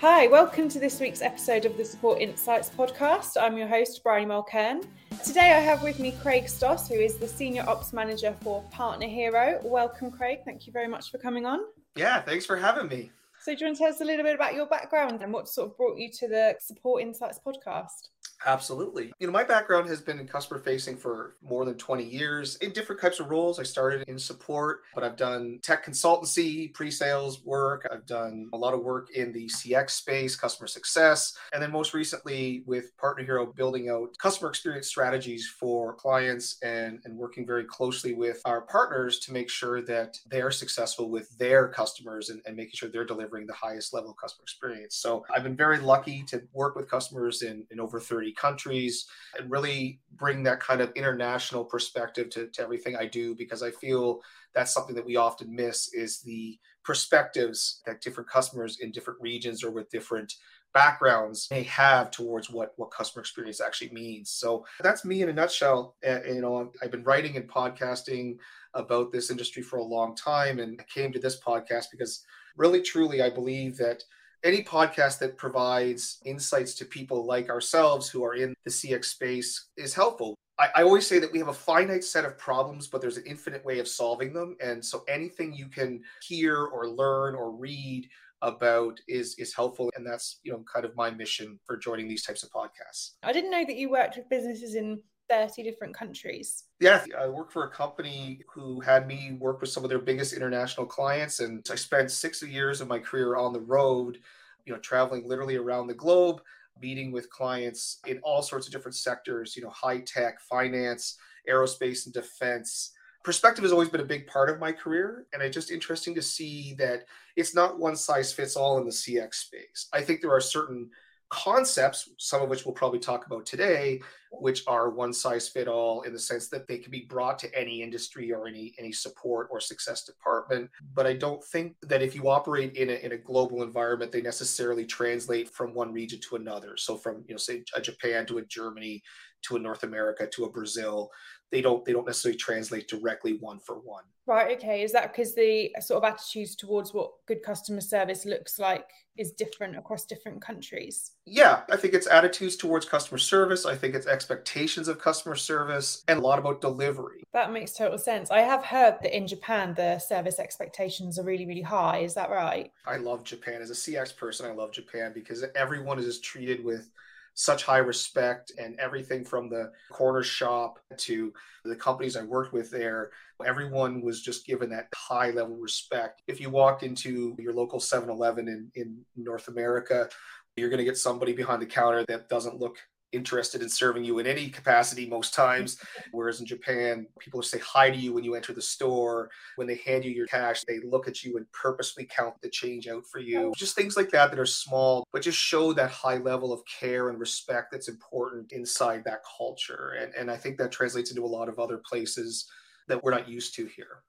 Hi, welcome to this week's episode of the Support Insights podcast. I'm your host, Bryony Mulcairn. Today I have with me Craig Stoss, who is the Senior Ops Manager for PartnerHero. Welcome, Craig. Thank you very much for coming on. Yeah, thanks for having me. So, do you want to tell us a little bit about your background and what sort of brought you to the Support Insights podcast? Absolutely. You know, my background has been in customer facing for more than 20 years in different types of roles. I started in support, but I've done tech consultancy, pre sales work. I've done a lot of work in the CX space, customer success. And then most recently with PartnerHero, building out customer experience strategies for clients and, and working very closely with our partners to make sure that they're successful with their customers and, and making sure they're delivering the highest level of customer experience. So I've been very lucky to work with customers in, in over 30 countries and really bring that kind of international perspective to, to everything I do because I feel that's something that we often miss is the perspectives that different customers in different regions or with different backgrounds may have towards what what customer experience actually means. So that's me in a nutshell. You know i've been writing and podcasting about this industry for a long time and I came to this podcast because really truly i believe that any podcast that provides insights to people like ourselves who are in the CX space is helpful. I, I, always say that we have a finite set of problems, but there's an infinite way of solving them. And so anything you can hear or learn or read about is is helpful and that's you know kind of my mission for joining these types of podcasts i didn't know that you worked with businesses in 30 different countries. Yeah, I worked for a company who had me work with some of their biggest international clients. And I spent six years of my career on the road, you know, traveling literally around the globe, meeting with clients in all sorts of different sectors, you know, high tech, finance, aerospace, and defense. Perspective has always been a big part of my career. And it's just interesting to see that it's not one size fits all in the CX space. I think there are certain concepts, some of which we'll probably talk about today, which are one size fit all in the sense that they can be brought to any industry or any any support or success department. But I don't think that if you operate in a, in a global environment, they necessarily translate from one region to another. So from you know say a Japan to a Germany to a North America to a Brazil, they don't they don't necessarily translate directly one for one. Right. Okay. Is that because the sort of attitudes towards what good customer service looks like is different across different countries? Yeah, I think it's attitudes towards customer service. I think it's expectations of customer service and a lot about delivery. That makes total sense. I have heard that in Japan the service expectations are really really high. Is that right? I love Japan as a CX person. I love Japan because everyone is treated with such high respect and everything from the corner shop to the companies I worked with there, everyone was just given that high level respect. If you walked into your local 7 Eleven in, in North America, you're going to get somebody behind the counter that doesn't look interested in serving you in any capacity most times. Whereas in Japan, people say hi to you when you enter the store. When they hand you your cash, they look at you and purposely count the change out for you. Just things like that that are small, but just show that high level of care and respect that's important inside that culture. And, and I think that translates into a lot of other places that we're not used to here.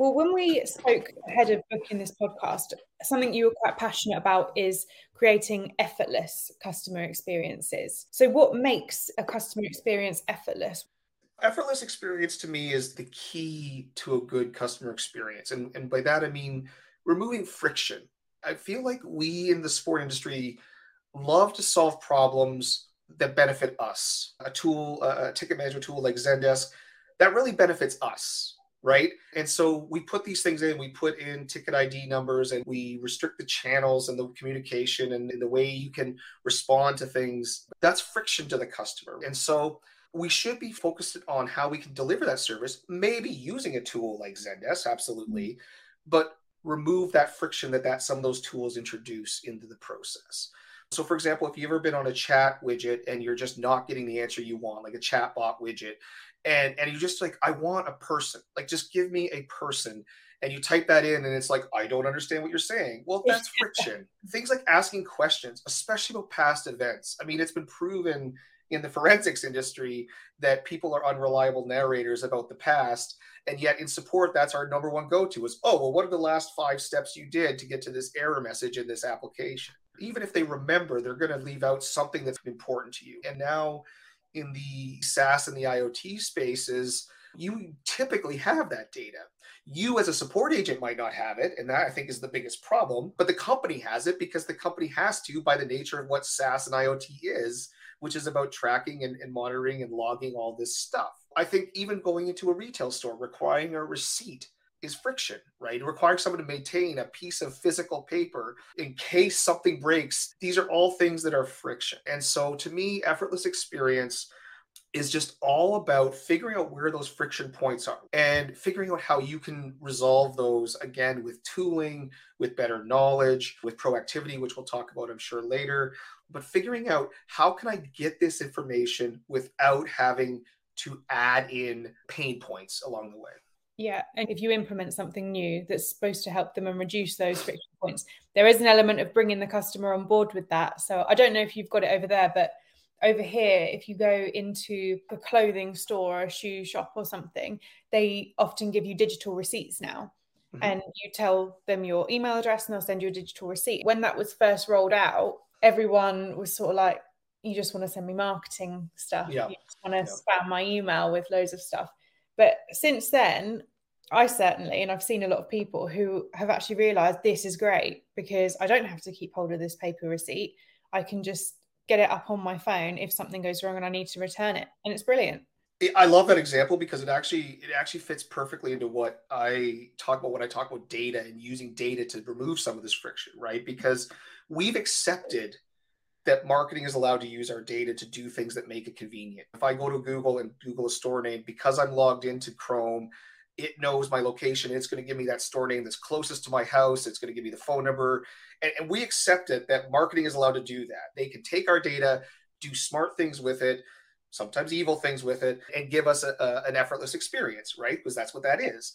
Well, when we spoke ahead of booking this podcast, something you were quite passionate about is creating effortless customer experiences. So, what makes a customer experience effortless? Effortless experience to me is the key to a good customer experience. And, and by that, I mean removing friction. I feel like we in the sport industry love to solve problems that benefit us. A tool, a ticket management tool like Zendesk, that really benefits us right? And so we put these things in, we put in ticket ID numbers and we restrict the channels and the communication and, the way you can respond to things. That's friction to the customer. And so we should be focused on how we can deliver that service, maybe using a tool like Zendesk, absolutely, but remove that friction that, that some of those tools introduce into the process. So, for example, if you've ever been on a chat widget and you're just not getting the answer you want, like a chatbot widget, and and you just like i want a person like just give me a person and you type that in and it's like i don't understand what you're saying. Well that's friction. Things like asking questions especially about past events. I mean it's been proven in the forensics industry that people are unreliable narrators about the past and yet in support that's our number one go-to is oh well what are the last five steps you did to get to this error message in this application? Even if they remember they're going to leave out something that's important to you. And now in the SaaS and the IoT spaces, you typically have that data. You, as a support agent, might not have it. And that I think is the biggest problem. But the company has it because the company has to, by the nature of what SaaS and IoT is, which is about tracking and, and monitoring and logging all this stuff. I think even going into a retail store, requiring a receipt is friction, right? Requiring someone to maintain a piece of physical paper in case something breaks. These are all things that are friction. And so to me, effortless experience is just all about figuring out where those friction points are and figuring out how you can resolve those again with tooling, with better knowledge, with proactivity, which we'll talk about, I'm sure, later. But figuring out how can I get this information without having to add in pain points along the way. Yeah, and if you implement something new that's supposed to help them and reduce those friction points, there is an element of bringing the customer on board with that. So I don't know if you've got it over there, but over here, if you go into a clothing store, a shoe shop, or something, they often give you digital receipts now. Mm-hmm. And you tell them your email address and they'll send you a digital receipt. When that was first rolled out, everyone was sort of like, you just want to send me marketing stuff. Yeah. You just want to yeah. spam my email with loads of stuff. But since then, I certainly, and I've seen a lot of people who have actually realized this is great because I don't have to keep hold of this paper receipt. I can just get it up on my phone if something goes wrong and I need to return it. And it's brilliant. I love that example because it actually it actually fits perfectly into what I talk about when I talk about data and using data to remove some of this friction, right? Because we've accepted that marketing is allowed to use our data to do things that make it convenient. If I go to Google and Google a store name because I'm logged into Chrome it knows my location. It's going to give me that store name that's closest to my house. It's going to give me the phone number. And, and we accept it that marketing is allowed to do that. They can take our data, do smart things with it, sometimes evil things with it, and give us a, a, an effortless experience, right? Because that's what that is.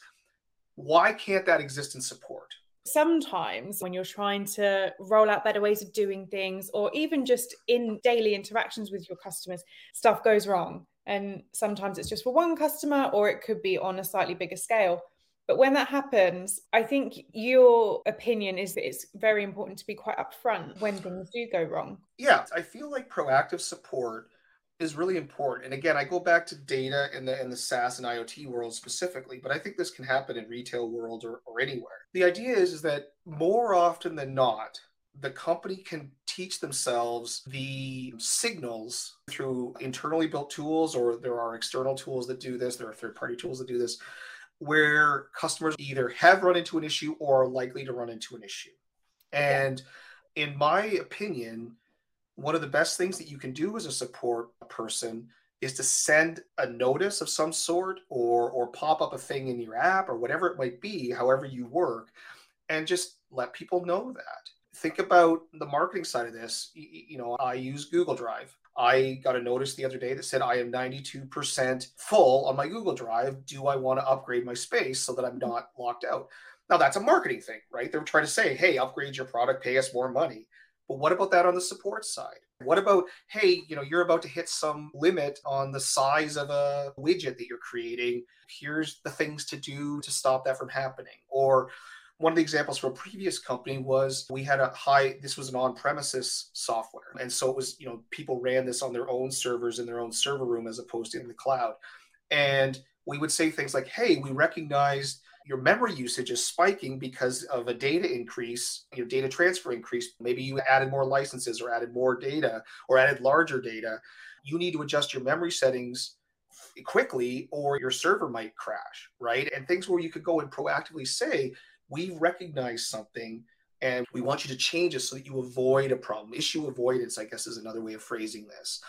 Why can't that exist in support? Sometimes, when you're trying to roll out better ways of doing things, or even just in daily interactions with your customers, stuff goes wrong and sometimes it's just for one customer, or it could be on a slightly bigger scale. But when that happens, I think your opinion is that it's very important to be quite upfront when things do go wrong. Yeah, I feel like proactive support is really important. And again, I go back to data in the in the SaaS and IoT world specifically, but I think this can happen in retail world or, or anywhere. The idea is, is that more often than not, the company can teach themselves the signals through internally built tools, or there are external tools that do this, there are third party tools that do this, where customers either have run into an issue or are likely to run into an issue. And in my opinion, one of the best things that you can do as a support person is to send a notice of some sort or or pop up a thing in your app or whatever it might be however you work and just let people know that think about the marketing side of this. You know, I use Google Drive. I got a notice the other day that said I am 92% full on my Google Drive. Do I want to upgrade my space so that I'm not locked out? Now, that's a marketing thing, right? They're trying to say, hey, upgrade your product, pay us more money. But what about that on the support side? What about, hey, you know, you're about to hit some limit on the size of a widget that you're creating. Here's the things to do to stop that from happening. Or one of the examples from a previous company was we had a high, this was an on premises software. And so it was, you know, people ran this on their own servers in their own server room as opposed to in the cloud. And we would say things like, hey, we recognized your memory usage is spiking because of a data increase, your data transfer increase. Maybe you added more licenses or added more data or added larger data. You need to adjust your memory settings quickly or your server might crash, right? And things where you could go and proactively say, we recognize something and we want you to change it so that you avoid a problem. Issue avoidance, I guess, is another way of phrasing this.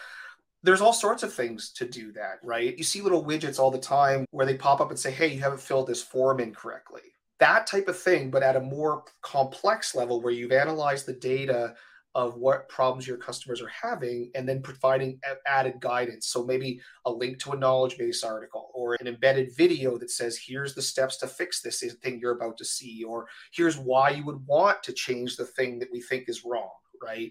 There's all sorts of things to do that, right? You see little widgets all the time where they pop up and say, hey, you haven't filled this form incorrectly. That type of thing, but at a more complex level where you've analyzed the data of what problems your customers are having and then providing added guidance. So maybe a link to a knowledge base article or an embedded video that says, here's the steps to fix this thing you're about to see, or here's why you would want to change the thing that we think is wrong, right?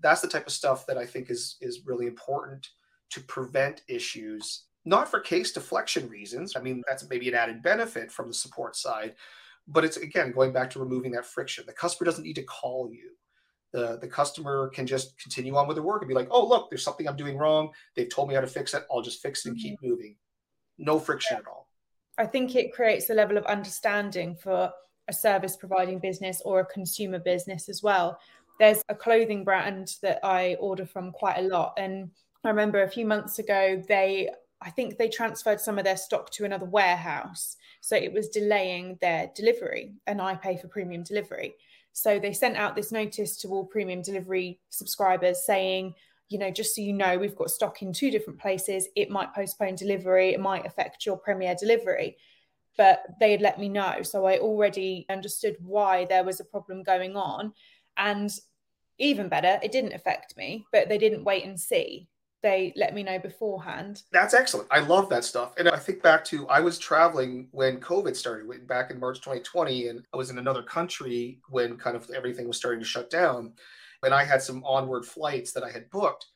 That's the type of stuff that I think is, is really important to prevent issues, not for case deflection reasons. I mean, that's maybe an added benefit from the support side, but it's again going back to removing that friction. The customer doesn't need to call you the, the customer can just continue on with their work and be like, oh, look, there's something I'm doing wrong. They've told me how to fix it. I'll just fix it and keep mm-hmm. moving. No friction at all. I think it creates a level of understanding for a service providing business or a consumer business as well. There's a clothing brand that I order from quite a lot. And I remember a few months ago, they, I think they transferred some of their stock to another warehouse. So it was delaying their delivery, and I pay for premium delivery. So they sent out this notice to all premium delivery subscribers saying, you know, just so you know, we've got stock in two different places. It might postpone delivery, it might affect your premier delivery. But they had let me know. So I already understood why there was a problem going on. And even better, it didn't affect me, but they didn't wait and see. They let me know beforehand. That's excellent. I love that stuff. And I think back to I was traveling when COVID started back in March 2020, and I was in another country when kind of everything was starting to shut down and I had some onward flights that I had booked.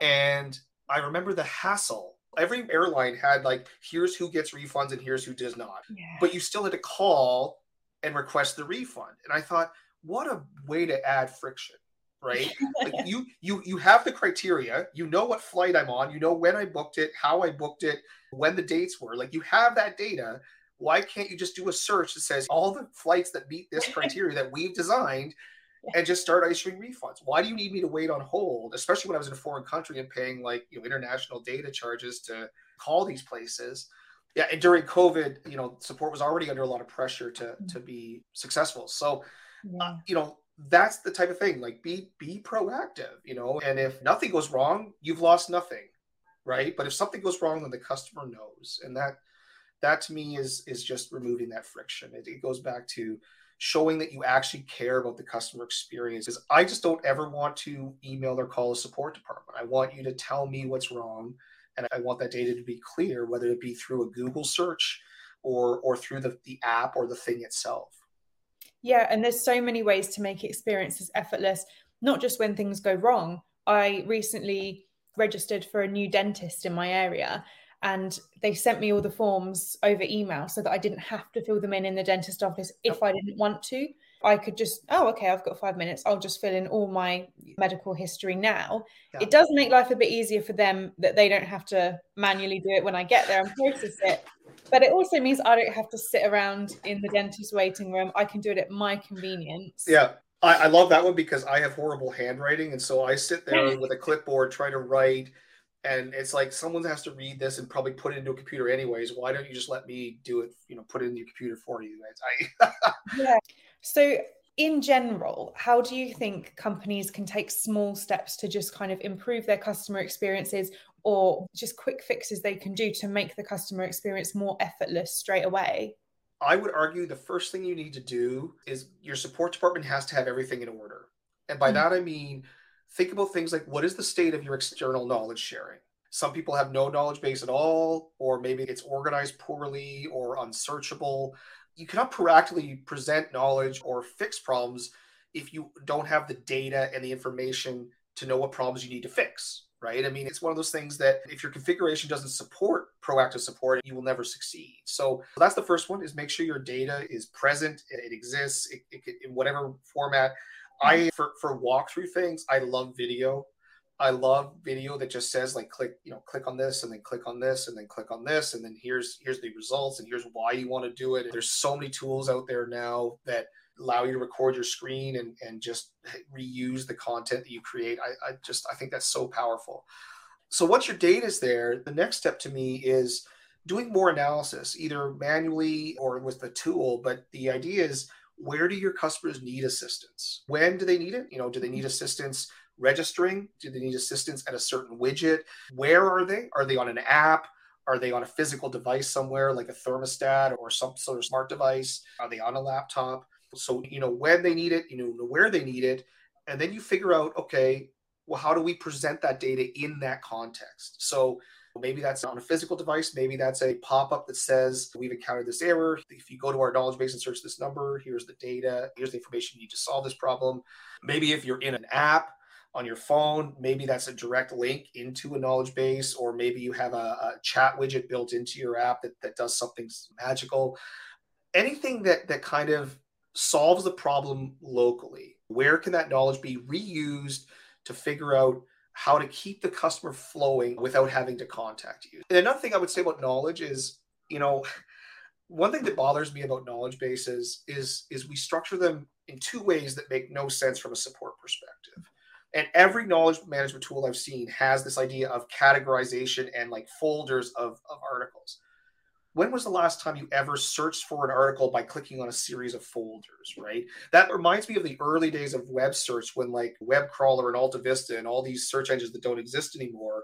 And I remember the hassle. Every airline had like, here's who gets refunds and here's who does not. Yeah. But you still had to call and request the refund. And I thought, what a way to add friction right like you you you have the criteria you know what flight i'm on you know when i booked it how i booked it when the dates were like you have that data why can't you just do a search that says all the flights that meet this criteria that we've designed and just start issuing refunds. Why do you need me to wait on hold, especially when I was in a foreign country and paying like you know international data charges to call these places? Yeah, and during COVID, you know, support was already under a lot of pressure to mm-hmm. to be successful. So, uh, you know, that's the type of thing. Like, be be proactive. You know, and if nothing goes wrong, you've lost nothing, right? But if something goes wrong, then the customer knows, and that that to me is is just removing that friction. It, it goes back to showing that you actually care about the customer experience. Because I just don't ever want to email or call a support department. I want you to tell me what's wrong, and I want that data to be clear, whether it be through a Google search or or through the, the app or the thing itself. Yeah, and there's so many ways to make experiences effortless, not just when things go wrong. I recently registered for a new dentist in my area and they sent me all the forms over email so that I didn't have to fill them in in the dentist office if I didn't want to. I could just, oh, okay, I've got five minutes. I'll just fill in all my medical history now. Yeah. It does make life a bit easier for them that they don't have to manually do it when I get there and process it. But it also means I don't have to sit around in the dentist waiting room. I can do it at my convenience. Yeah. I, I love that one because I have horrible handwriting. And so I sit there with a clipboard trying to write and it's like someone has to read this and probably put it into a computer anyways why don't you just let me do it you know put it in your computer for you I... yeah so in general how do you think companies can take small steps to just kind of improve their customer experiences or just quick fixes they can do to make the customer experience more effortless straight away i would argue the first thing you need to do is your support department has to have everything in order and by mm-hmm. that i mean think about things like what is the state of your external knowledge sharing? Some people have no knowledge base at all, or maybe it's organized poorly or unsearchable. You cannot proactively present knowledge or fix problems if you don't have the data and the information to know what problems you need to fix, right? I mean, it's one of those things that if your configuration doesn't support proactive support, you will never succeed. So that's the first one is make sure your data is present, it exists it, it, in whatever format I mm-hmm. for for walkthrough things, I love video. I love video that just says like click, you know, click on this and then click on this and then click on this and then here's here's the results and here's why you want to do it. There's so many tools out there now that allow you to record your screen and and just reuse the content that you create. I, I just I think that's so powerful. So once your data is there, the next step to me is doing more analysis, either manually or with the tool. But the idea is where do your customers need assistance? When do they need it? You know, do they need mm-hmm. assistance registering? Do they need assistance at a certain widget? Where are they? Are they on an app? Are they on a physical device somewhere like a thermostat or some sort of smart device? Are they on a laptop? So, you know, when they need it, you know, where they need it. And then you figure out, okay, well, how do we present that data in that context? So, Maybe that's on a physical device. Maybe that's a pop up that says, We've encountered this error. If you go to our knowledge base and search this number, here's the data, here's the information you need to solve this problem. Maybe if you're in an app, on your phone. Maybe that's a direct link into a knowledge base, or maybe you have a, a, chat widget built into your app that, that does something magical. Anything that that kind of solves the problem locally. Where can that knowledge be reused to figure out how to keep the customer flowing without having to contact you. And another thing I would say about knowledge is, you know, one thing that bothers me about knowledge bases is is we structure them in two ways that make no sense from a support perspective and every knowledge management tool i've seen has this idea of categorization and like folders of, of articles when was the last time you ever searched for an article by clicking on a series of folders right? That reminds me of the early days of web search when like WebCrawler and AltaVista and all these search engines that don't exist anymore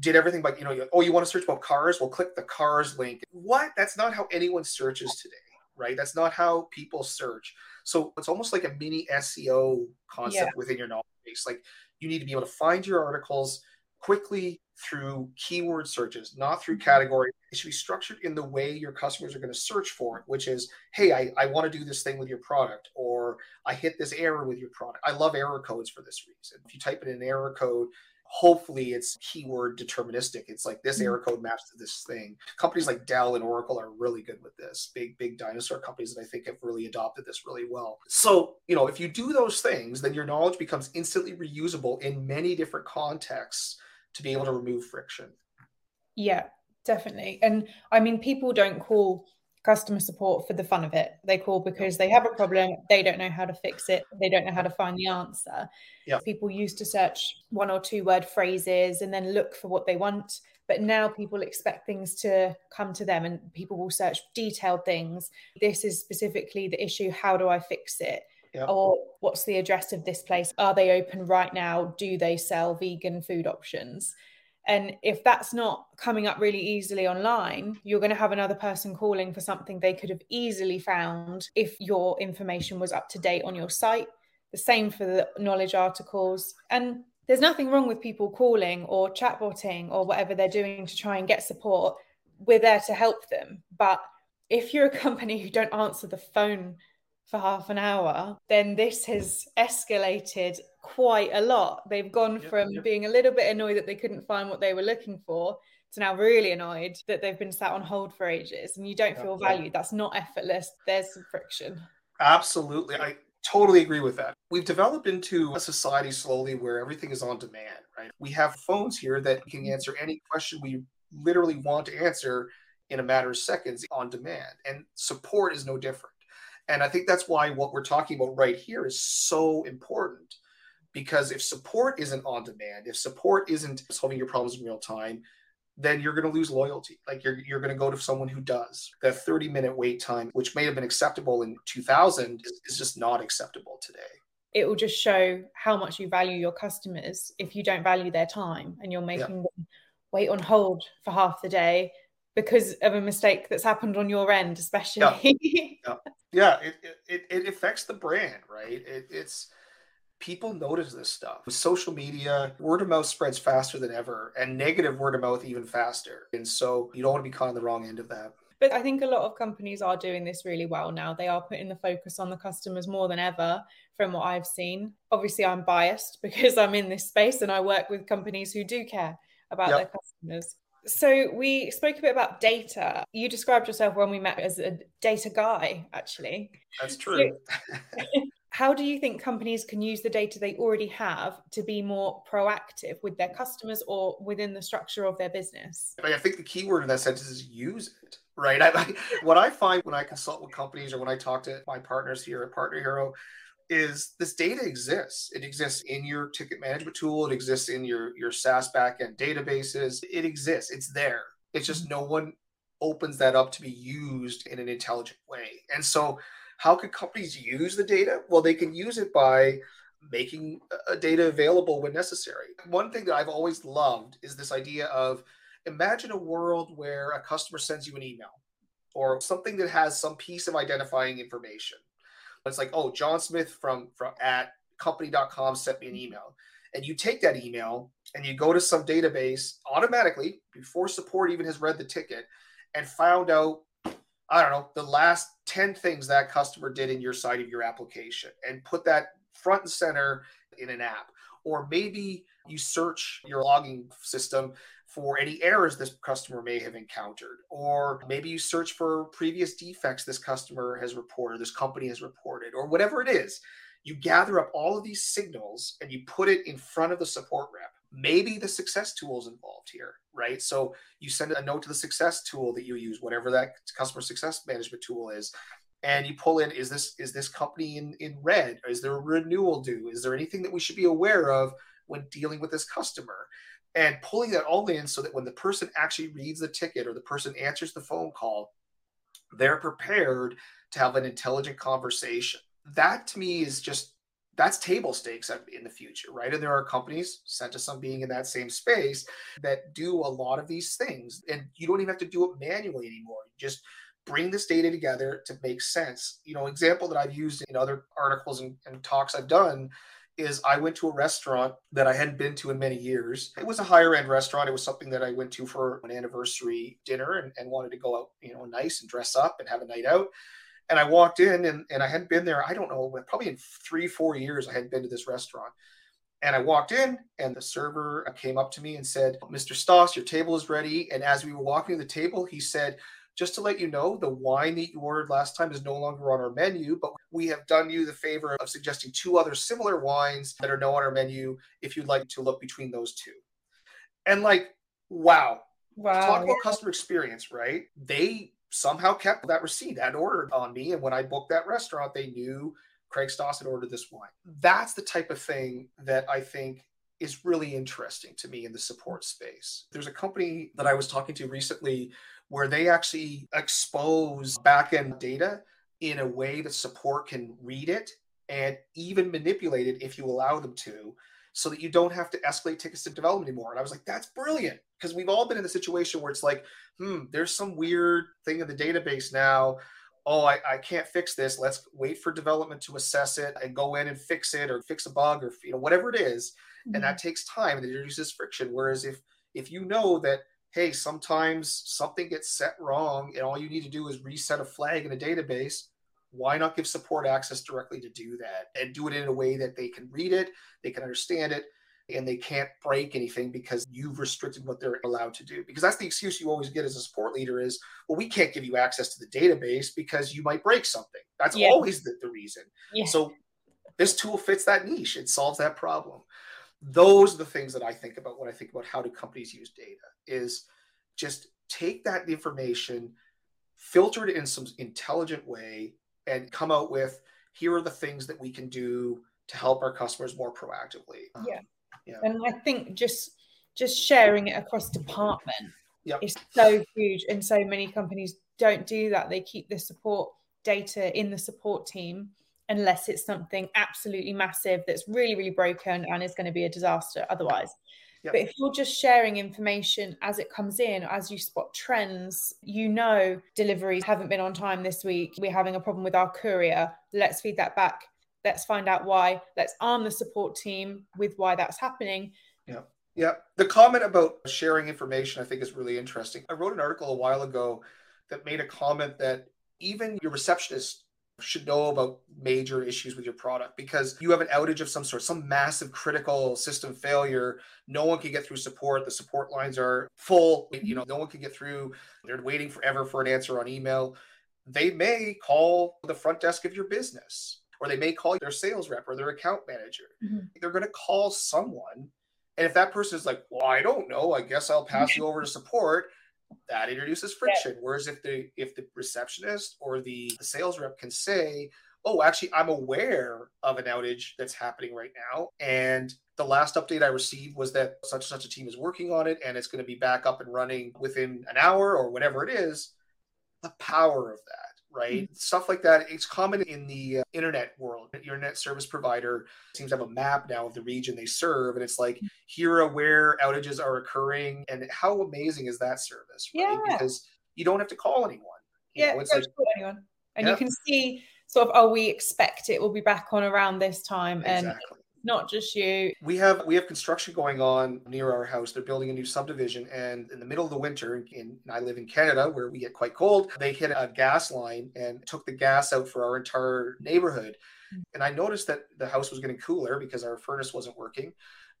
did everything by you know oh you want to search about cars? Well click the cars link. What? That's not how anyone searches today right? That's not how people search. So it's almost like a mini seo concept yeah. within your knowledge base. Like you need to be able to find your articles quickly through keyword searches not through category it should be structured in the way your customers are going to search for it which is hey i, I want to do this thing with your product or i hit this error with your product i love error codes for this reason if you type in an error code hopefully it's keyword deterministic. It's like this error mm-hmm. code maps to this thing. Companies like Dell and Oracle are really good with this. Big, big dinosaur companies that I think have really adopted this really well. So, you know, if you do those things, then your knowledge becomes instantly reusable in many different contexts to be able to remove friction. Yeah, definitely. And I mean, people don't call customer support for the fun of it. They call because they have a problem, they don't know how to fix it, they don't know how to find the answer. Yeah. People used to search one or two word phrases and then look for what they want. But now people expect things to come to them and people will search detailed things. This is specifically the issue. How do I fix it? Yeah. Or what's the address of this place? Are they open right now? Do they sell vegan food options? And if that's not coming up really easily online, you're going to have another person calling for something they could have easily found if your information was up to date on your site. The same for the knowledge articles. And there's nothing wrong with people calling or chatbotting or whatever they're doing to try and get support. We're there to help them. But if you're a company who don't answer the phone for half an hour, then this has escalated quite a lot. They've gone yep, from yep. being a little bit annoyed that they couldn't find what they were looking for to now really annoyed that they've been sat on hold for ages and you don't yep, feel valued. That's not effortless. There's some friction. Absolutely. I totally agree with that. We've developed into a society slowly where everything is on demand, right? We have phones here that can mm-hmm. answer any question we literally want to answer in a matter of seconds on demand. And support is no different. And I think that's why what we're talking about right here is so important because if support isn't on demand, if support isn't solving your problems in real time, then you're going to lose loyalty. Like you're, you're going to go to someone who does. That 30 minute wait time, which may have been acceptable in 2000, is, is just not acceptable today. It will just show how much you value your customers if you don't value their time and you're making yeah. them wait on hold for half the day because of a mistake that's happened on your end, especially. Yeah, yeah. yeah it, it, it affects the brand, right? It, it's people notice this stuff. With social media, word of mouth spreads faster than ever, and negative word of mouth even faster. And so you don't want to be caught on the wrong end of that. But I think a lot of companies are doing this really well now. They are putting the focus on the customers more than ever, from what I've seen. Obviously, I'm biased because I'm in this space and I work with companies who do care about yep. their customers. So we spoke a bit about data. You described yourself when we met as a data guy, actually. That's true. So, how do you think companies can use the data they already have to be more proactive with their customers or within the structure of their business? I think the key word in that sentence is use it, right? I, I, what I find when I consult with companies or when I talk to my partners here at PartnerHero is this data exists. It exists in your ticket management tool. It exists in your your SaaS backend databases. It exists. It's there. It's just mm-hmm. no one opens that up to be used in an intelligent way. And so how could companies use the data? Well, they can use it by making a data available when necessary. One thing that I've always loved is this idea of imagine a world where a customer sends you an email or something that has some piece of identifying information. It's like, oh, John Smith from, from at company.com sent me an email. And you take that email and you go to some database automatically before support even has read the ticket and found out I don't know, the last 10 things that customer did in your side of your application and put that front and center in an app. Or maybe you search your logging system for any errors this customer may have encountered. Or maybe you search for previous defects this customer has reported, this company has reported, or whatever it is. You gather up all of these signals and you put it in front of the support rep. maybe the success tool is involved here, right? So you send a note to the success tool that you use, whatever that customer success management tool is, and you pull in is this is this company in in red is there a renewal due is there anything that we should be aware of when dealing with this customer and pulling that all in so that when the person actually reads the ticket or the person answers the phone call they're prepared to have an intelligent conversation. That to me is just that's table stakes in the future right? And there are companies SentiSum being in that same space that do a lot of these things and you don't even have to do it manually anymore. You just bring this data together to make sense. You know, example that I've used in other articles and, and, talks I've done is I went to a restaurant that I hadn't been to in many years. It was a higher end restaurant. It was something that I went to for an anniversary dinner and, and wanted to go out, you know, nice and dress up and have a night out. And I walked in and, and I hadn't been there, I don't know, probably in three, four years, I hadn't been to this restaurant. And I walked in, and the server came up to me and said, Mr. Stoss, your table is ready. And as we were walking to the table, he said, just to let you know, the wine that you ordered last time is no longer on our menu, but we have done you the favor of suggesting two other similar wines that are no on our menu if you'd like to look between those two. And like, wow. Wow. Talk about customer experience, right? They somehow kept that receipt and ordered on me. And when I booked that restaurant, they knew Craig Stoss had ordered this wine. That's the type of thing that I think is really interesting to me in the support space. There's a company that I was talking to recently where they actually expose backend data in a way that support can read it and even manipulate it if you allow them to so that you don't have to escalate tickets to development anymore. And I was like, that's brilliant. Because we've all been in the situation where it's like, hmm, there's some weird thing in the database now. Oh, I, I can't fix this. Let's wait for development to assess it and go in and fix it or fix a bug or you know whatever it is. Mm-hmm. And that takes time and it introduces friction. Whereas if if you know that hey, sometimes something gets set wrong and all you need to do is reset a flag in a database. Why not give support access directly to do that and do it in a way that they can read it, they can understand it, and they can't break anything because you've restricted what they're allowed to do. Because that's the excuse you always get as a support leader is, well, we can't give you access to the database because you might break something. That's yeah. always the, the reason. Yeah. So this tool fits that niche. It solves that problem those are the things that I think about when I think about how do companies use data is just take that information, filter it in some intelligent way, and come out with here are the things that we can do to help our customers more proactively. Um, yeah. yeah. And I think just just sharing it across department yep. is so huge. And so many companies don't do that. They keep the support data in the support team unless it's something absolutely massive that's really, really broken and is going to be a disaster otherwise. Yep. But if you're just sharing information as it comes in, as you spot trends, you know deliveries haven't been on time this week. We're having a problem with our courier. Let's feed that back. Let's find out why. Let's arm the support team with why that's happening. Yeah. Yeah. The comment about sharing information, I think, is really interesting. I wrote an article a while ago that made a comment that even your receptionist should know about major issues with your product because you have an outage of some sort, some massive critical system failure. No one can get through support. The support lines are full. You know, no one can get through. They're waiting forever for an answer on email. They may call the front desk of your business or they may call their sales rep or their account manager. Mm-hmm. They're going to call someone. And if that person is like, well, I don't know, I guess I'll pass you over to support that introduces friction. Yeah. Whereas if the if the receptionist or the, the sales rep can say, "Oh, actually, I'm aware of an outage that's happening right now," and the last update I received was that such and such a team is working on it, and it's going to be back up and running within an hour or whatever it is. The power of that right? Mm-hmm. Stuff like that. It's common in the uh, internet world. Your internet service provider seems to have a map now of the region they serve, and it's like mm-hmm. here are where outages are occurring, and how amazing is that service, right? Yeah. Because you don't have to call anyone. You yeah, know, it's like anyone, and yeah. you can see sort of oh, we expect it will be back on around this time, exactly. And not just you. We have we have construction going on near our house. They're building a new subdivision, and in the middle of the winter, in I live in Canada where we get quite cold. They hit a gas line and took the gas out for our entire neighborhood. Mm. And I noticed that the house was getting cooler because our furnace wasn't working,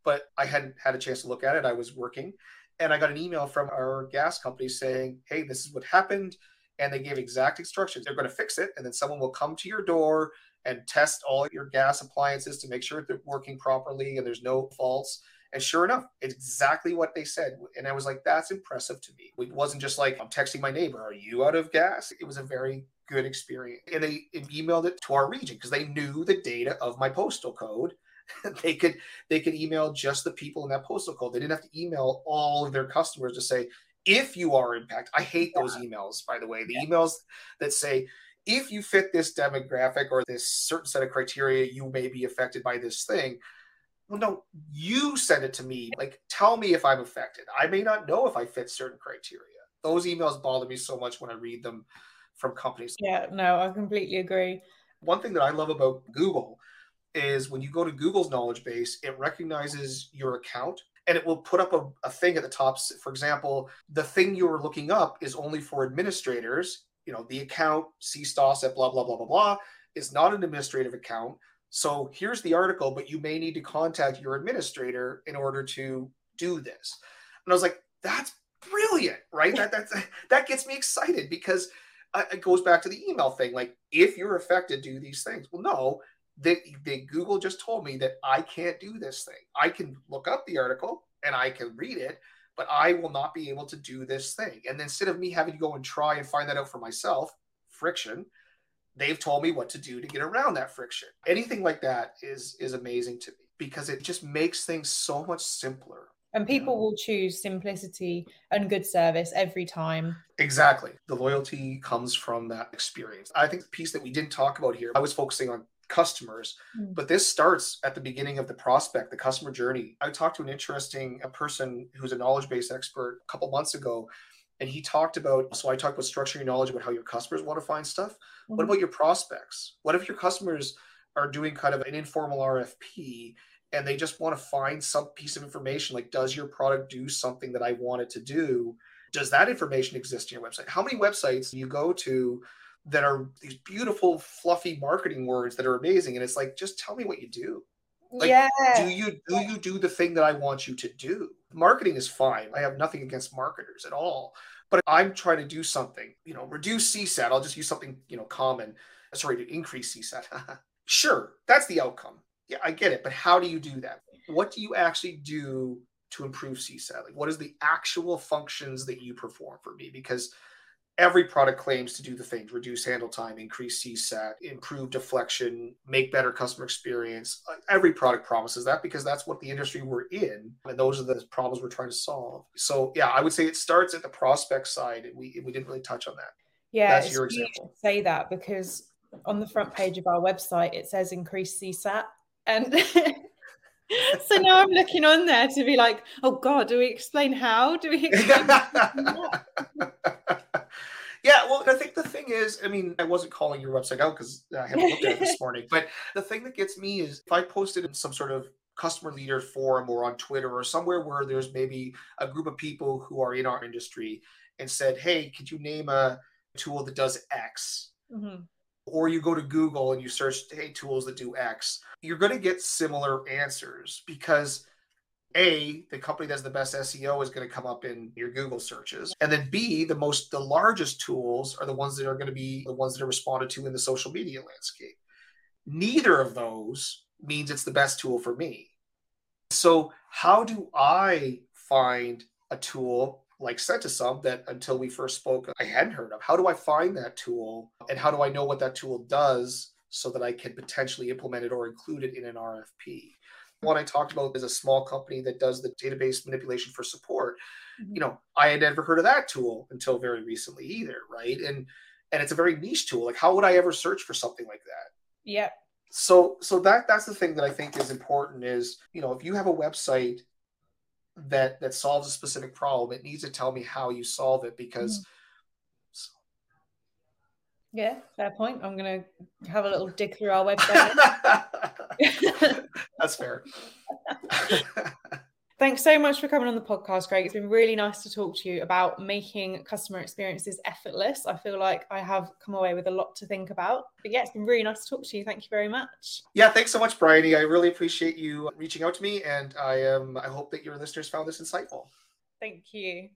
but I hadn't had a chance to look at it. I was working, and I got an email from our gas company saying, "Hey, this is what happened." And they gave exact instructions. They're going to fix it, and then someone will come to your door and test all your gas appliances to make sure they're working properly and there's no faults. And sure enough, it's exactly what they said. And I was like, that's impressive to me. It wasn't just like, I'm texting my neighbor, are you out of gas? It was a very good experience. And they emailed it to our region because they knew the data of my postal code. they could they could email just the people in that postal code. They didn't have to email all of their customers to say, if you are impacted. I hate those emails, by the way. The emails that say, if you fit this demographic or this certain set of criteria, you may be affected by this thing. Well, no, you send it to me. Like, tell me if I'm affected. I may not know if I fit certain criteria. Those emails bother me so much when I read them from companies. Yeah, no, I completely agree. One thing that I love about Google is when you go to Google's knowledge base, it recognizes your account and it will put up a, a thing at the top. For example, the thing you were looking up is only for administrators you know, the account CSTOS at blah, blah, blah, blah, blah is not an administrative account. So here's the article, but you may need to contact your administrator in order to do this. And I was like, that's brilliant, right? that that's, that gets me excited because it goes back to the email thing. Like, if you're affected, do these things. Well, no, they Google just told me that I can't do this thing. I can look up the article and I can read it, but I will not be able to do this thing. And instead of me having to go and try and find that out for myself, friction, they've told me what to do to get around that friction. Anything like that is is amazing to me because it just makes things so much simpler. And people will choose simplicity and good service every time. Exactly. The loyalty comes from that experience. I think the piece that we didn't talk about here, I was focusing on customers mm. but this starts at the beginning of the prospect the customer journey. I talked to an interesting a person who's a knowledge base expert a couple months ago and he talked about so i talked about structuring knowledge about how your customers want to find stuff. Mm-hmm. what about your prospects? What if your customers are doing kind of an informal rfp and they just want to find some piece of information like does your product do something that i want it to do? Does that information exist in your website? How many websites do you go to that are these beautiful, fluffy marketing words that are amazing. And it's like, just tell me what you do. Like, yeah. do you do you do the thing that I want you to do? Marketing is fine. I have nothing against marketers at all. But I'm trying to do something, you know, reduce CSAT. I'll just use something, you know, common. Sorry, to increase CSAT. sure, that's the outcome. Yeah, I get it. But how do you do that? What do you actually do to improve CSAT? Like, what is the actual functions that you perform for me? Because every product claims to do the things reduce handle time increase csat improve deflection make better customer experience. Uh, every product promises that because that's what the industry we're in and those are the problems we're trying to solve. So yeah i would say it starts at the prospect side and we, we didn't really touch on that. Yeah that's your example. say that because on the front page of our website it says increase csat and so now I'm looking on there to be like, oh God, do we explain how? Do we explain Yeah, well, I think the thing is, I mean, I wasn't calling your website out because I haven't looked at it this morning, but the thing that gets me is if I posted in some sort of customer leader forum or on Twitter or somewhere where there's maybe a group of people who are in our industry and said, hey, could you name a tool that does X? Mm-hmm. Or you go to Google and you search, hey, tools that do X, you're going to get similar answers because a, the company that's the best SEO is going to come up in your Google searches. And then B, the most the largest tools are the ones that are going to be the ones that are responded to in the social media landscape. Neither of those means it's the best tool for me. So how do I find a tool like Sentisum that until we first spoke I hadn't heard of? How do I find that tool and how do I know what that tool does so that I can potentially implement it or include it in an RFP? One I talked about is a small company that does the database manipulation for support. Mm-hmm. You know, I had never heard of that tool until very recently either, right? And and it's a very niche tool. Like how would I ever search for something like that? Yeah. So so that that's the thing that I think is important is, you know, if you have a website that that solves a specific problem, it needs to tell me how you solve it because mm-hmm. Yeah, fair point. I'm going to have a little dig through our website. That's fair. Thanks so much for coming on the podcast, Greg. It's been really nice to talk to you about making customer experiences effortless. I feel like I have come away with a lot to think about. But yeah, it's been really nice to talk to you. Thank you very much. Yeah, thanks so much, Bryony. I really appreciate you reaching out to me, and I um I hope that your listeners found this insightful. Thank you.